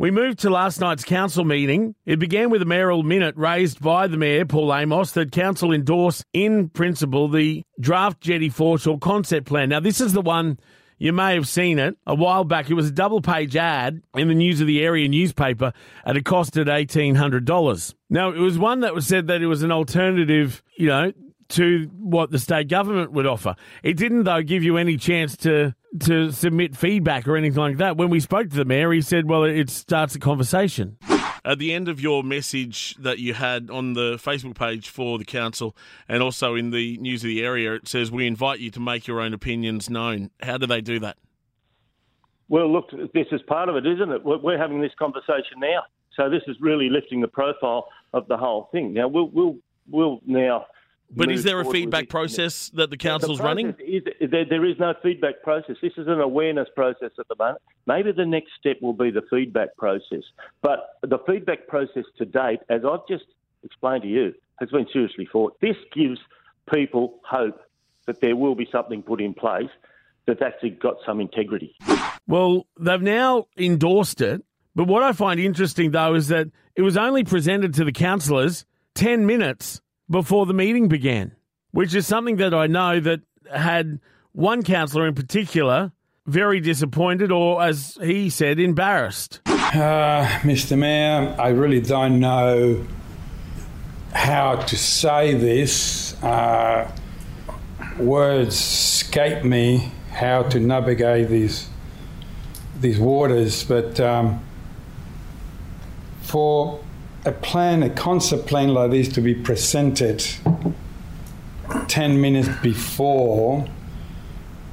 We moved to last night's council meeting. It began with a mayoral minute raised by the mayor, Paul Amos, that council endorse in principle the draft jetty foreshore concept plan. Now, this is the one you may have seen it a while back. It was a double page ad in the News of the Area newspaper at a cost at $1,800. Now, it was one that was said that it was an alternative, you know, to what the state government would offer. It didn't, though, give you any chance to to submit feedback or anything like that. When we spoke to the mayor, he said, "Well, it starts a conversation." At the end of your message that you had on the Facebook page for the council and also in the news of the area, it says, We invite you to make your own opinions known. How do they do that? Well, look, this is part of it, isn't it? We're having this conversation now. So this is really lifting the profile of the whole thing. Now, we'll, we'll, we'll now but is there a feedback process that the council's the running? Is, there, there is no feedback process. This is an awareness process at the moment. Maybe the next step will be the feedback process. But the feedback process to date, as I've just explained to you, has been seriously fought. This gives people hope that there will be something put in place that's actually got some integrity. Well, they've now endorsed it. But what I find interesting, though, is that it was only presented to the councillors 10 minutes before the meeting began, which is something that I know that had one councillor in particular very disappointed or, as he said, embarrassed. Uh, Mr. Mayor, I really don't know how to say this. Uh, words escape me how to navigate these these waters, but um, for a plan, a concept plan like this to be presented 10 minutes before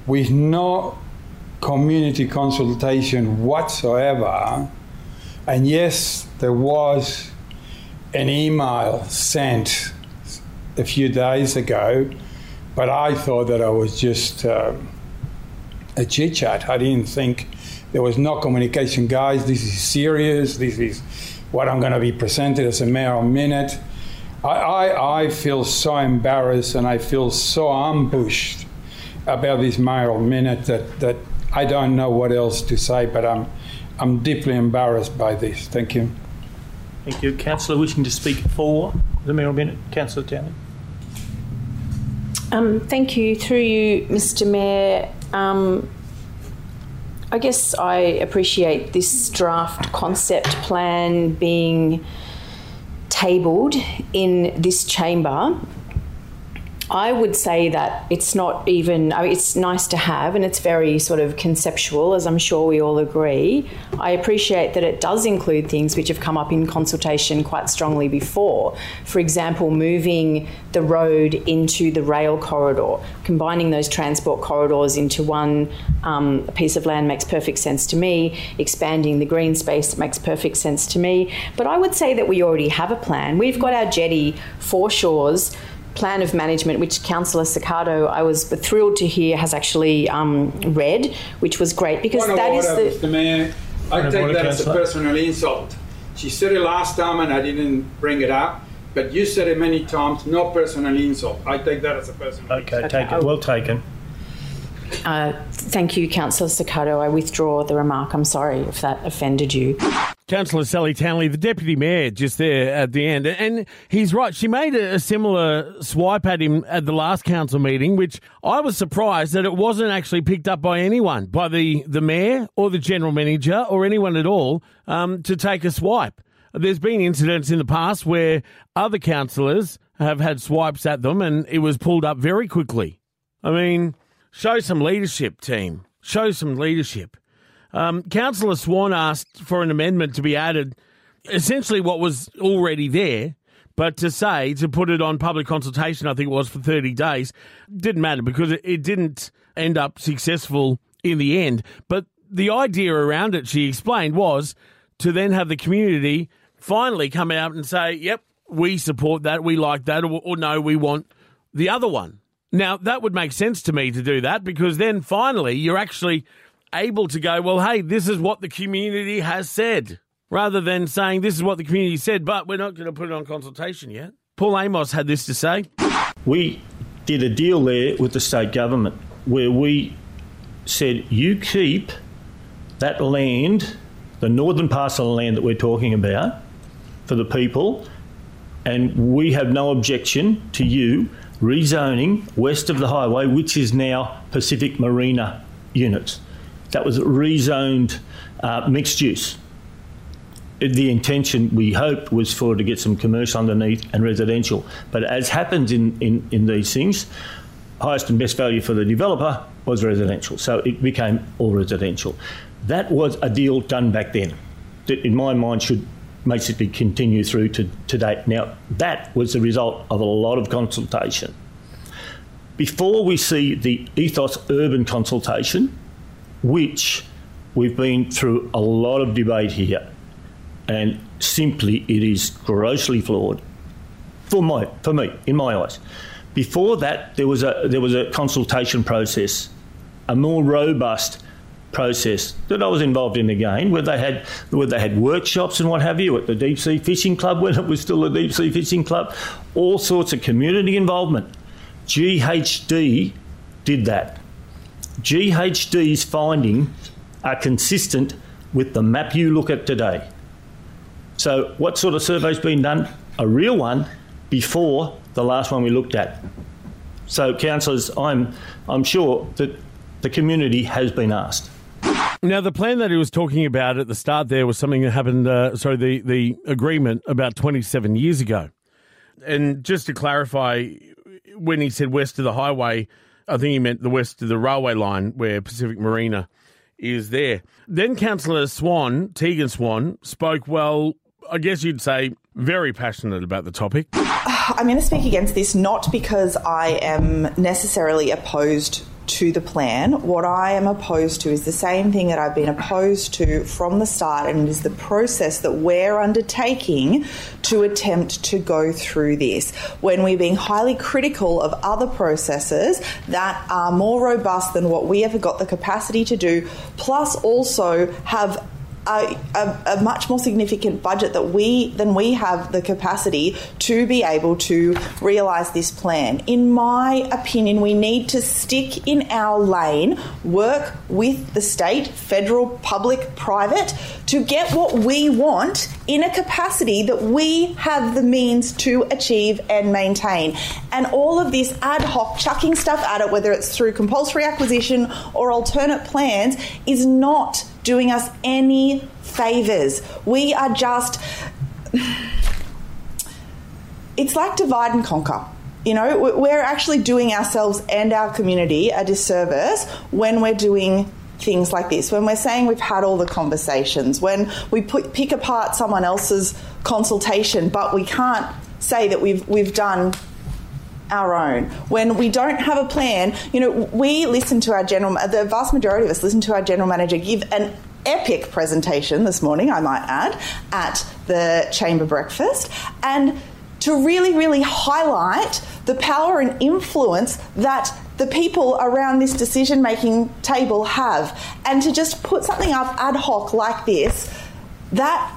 with no community consultation whatsoever. And yes, there was an email sent a few days ago, but I thought that I was just uh, a chit chat. I didn't think there was no communication. Guys, this is serious. This is what I'm going to be presented as a mayoral minute. I, I, I feel so embarrassed and I feel so ambushed about this mayoral minute that, that I don't know what else to say, but I'm, I'm deeply embarrassed by this. Thank you. Thank you. Councillor wishing to speak for the mayoral minute. Councillor Townley. Um, thank you. Through you, Mr Mayor. Um, I guess I appreciate this draft concept plan being tabled in this chamber I would say that it's not even, I mean, it's nice to have and it's very sort of conceptual, as I'm sure we all agree. I appreciate that it does include things which have come up in consultation quite strongly before. For example, moving the road into the rail corridor, combining those transport corridors into one um, piece of land makes perfect sense to me. Expanding the green space makes perfect sense to me. But I would say that we already have a plan. We've got our jetty foreshores plan of management, which Councillor Cecato, I was thrilled to hear, has actually um, read, which was great because Point that of is order, the. Mr. Mayor. I of take order, that as a personal insult. She said it last time and I didn't bring it up, but you said it many times. No personal insult. I take that as a personal. Okay, insult. take it. Well taken. Uh, thank you, Councillor Cecato. I withdraw the remark. I'm sorry if that offended you. Councillor Sally Townley, the deputy mayor, just there at the end, and he's right. She made a, a similar swipe at him at the last council meeting, which I was surprised that it wasn't actually picked up by anyone, by the the mayor or the general manager or anyone at all, um, to take a swipe. There's been incidents in the past where other councillors have had swipes at them, and it was pulled up very quickly. I mean, show some leadership, team. Show some leadership. Um, Councillor Swan asked for an amendment to be added, essentially what was already there, but to say, to put it on public consultation, I think it was for 30 days, didn't matter because it, it didn't end up successful in the end. But the idea around it, she explained, was to then have the community finally come out and say, yep, we support that, we like that, or, or no, we want the other one. Now, that would make sense to me to do that because then finally you're actually able to go, well, hey, this is what the community has said, rather than saying this is what the community said, but we're not going to put it on consultation yet. Paul Amos had this to say. We did a deal there with the state government where we said, you keep that land the northern parcel of land that we're talking about for the people, and we have no objection to you rezoning west of the highway, which is now Pacific Marina units. That was rezoned uh, mixed use. The intention, we hoped, was for to get some commercial underneath and residential. But as happens in, in, in these things, highest and best value for the developer was residential. So it became all residential. That was a deal done back then that, in my mind, should basically continue through to, to date. Now, that was the result of a lot of consultation. Before we see the Ethos Urban consultation, which we've been through a lot of debate here, and simply it is grossly flawed for my for me in my eyes. Before that, there was a there was a consultation process, a more robust process that I was involved in again, where they had where they had workshops and what have you at the deep sea fishing club when it was still a deep sea fishing club, all sorts of community involvement. GHD did that. GHD's findings are consistent with the map you look at today. So, what sort of survey's been done? A real one before the last one we looked at. So, councillors, I'm I'm sure that the community has been asked. Now, the plan that he was talking about at the start there was something that happened, uh, sorry, the, the agreement about 27 years ago. And just to clarify, when he said west of the highway, I think he meant the west of the railway line where Pacific Marina is there. Then Councillor Swan, Tegan Swan, spoke, well, I guess you'd say very passionate about the topic. I'm going to speak against this not because I am necessarily opposed to the plan. What I am opposed to is the same thing that I've been opposed to from the start, and it is the process that we're undertaking to attempt to go through this. When we're being highly critical of other processes that are more robust than what we ever got the capacity to do, plus also have a, a, a, much more significant budget that we than we have the capacity to be able to realise this plan. In my opinion, we need to stick in our lane, work with the state, federal, public, private, to get what we want in a capacity that we have the means to achieve and maintain. And all of this ad hoc chucking stuff at it, whether it's through compulsory acquisition or alternate plans, is not doing us any favours. We are just. It's like divide and conquer. You know, we're actually doing ourselves and our community a disservice when we're doing things like this, when we're saying we've had all the conversations, when we put, pick apart someone else's consultation, but we can't say that we've, we've done our own. When we don't have a plan, you know, we listen to our general, the vast majority of us listen to our general manager give an epic presentation this morning, I might add, at the chamber breakfast. And to really, really highlight the power and influence that the people around this decision making table have. And to just put something up ad hoc like this, that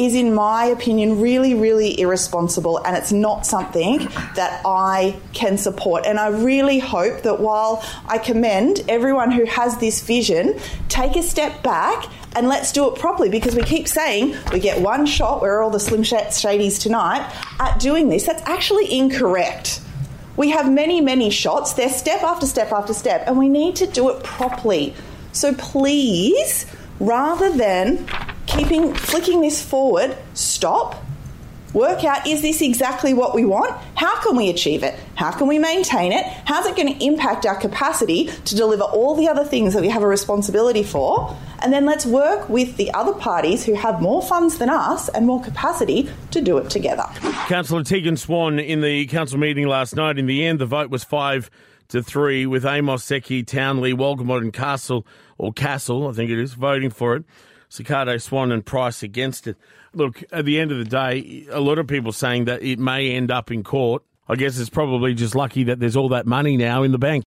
is, in my opinion, really, really irresponsible, and it's not something that I can support. And I really hope that while I commend everyone who has this vision, take a step back and let's do it properly because we keep saying we get one shot, where are all the Slim Shadies tonight, at doing this. That's actually incorrect. We have many, many shots. They're step after step after step, and we need to do it properly. So please, rather than keeping flicking this forward, stop, work out is this exactly what we want? How can we achieve it? How can we maintain it? How's it going to impact our capacity to deliver all the other things that we have a responsibility for? And then let's work with the other parties who have more funds than us and more capacity to do it together. Councillor Tegan Swan in the council meeting last night. In the end, the vote was five to three with Amos Sechi, Townley, Walgamot and Castle, or Castle, I think it is, voting for it. Cecato, Swan, and Price against it. Look, at the end of the day, a lot of people saying that it may end up in court. I guess it's probably just lucky that there's all that money now in the bank.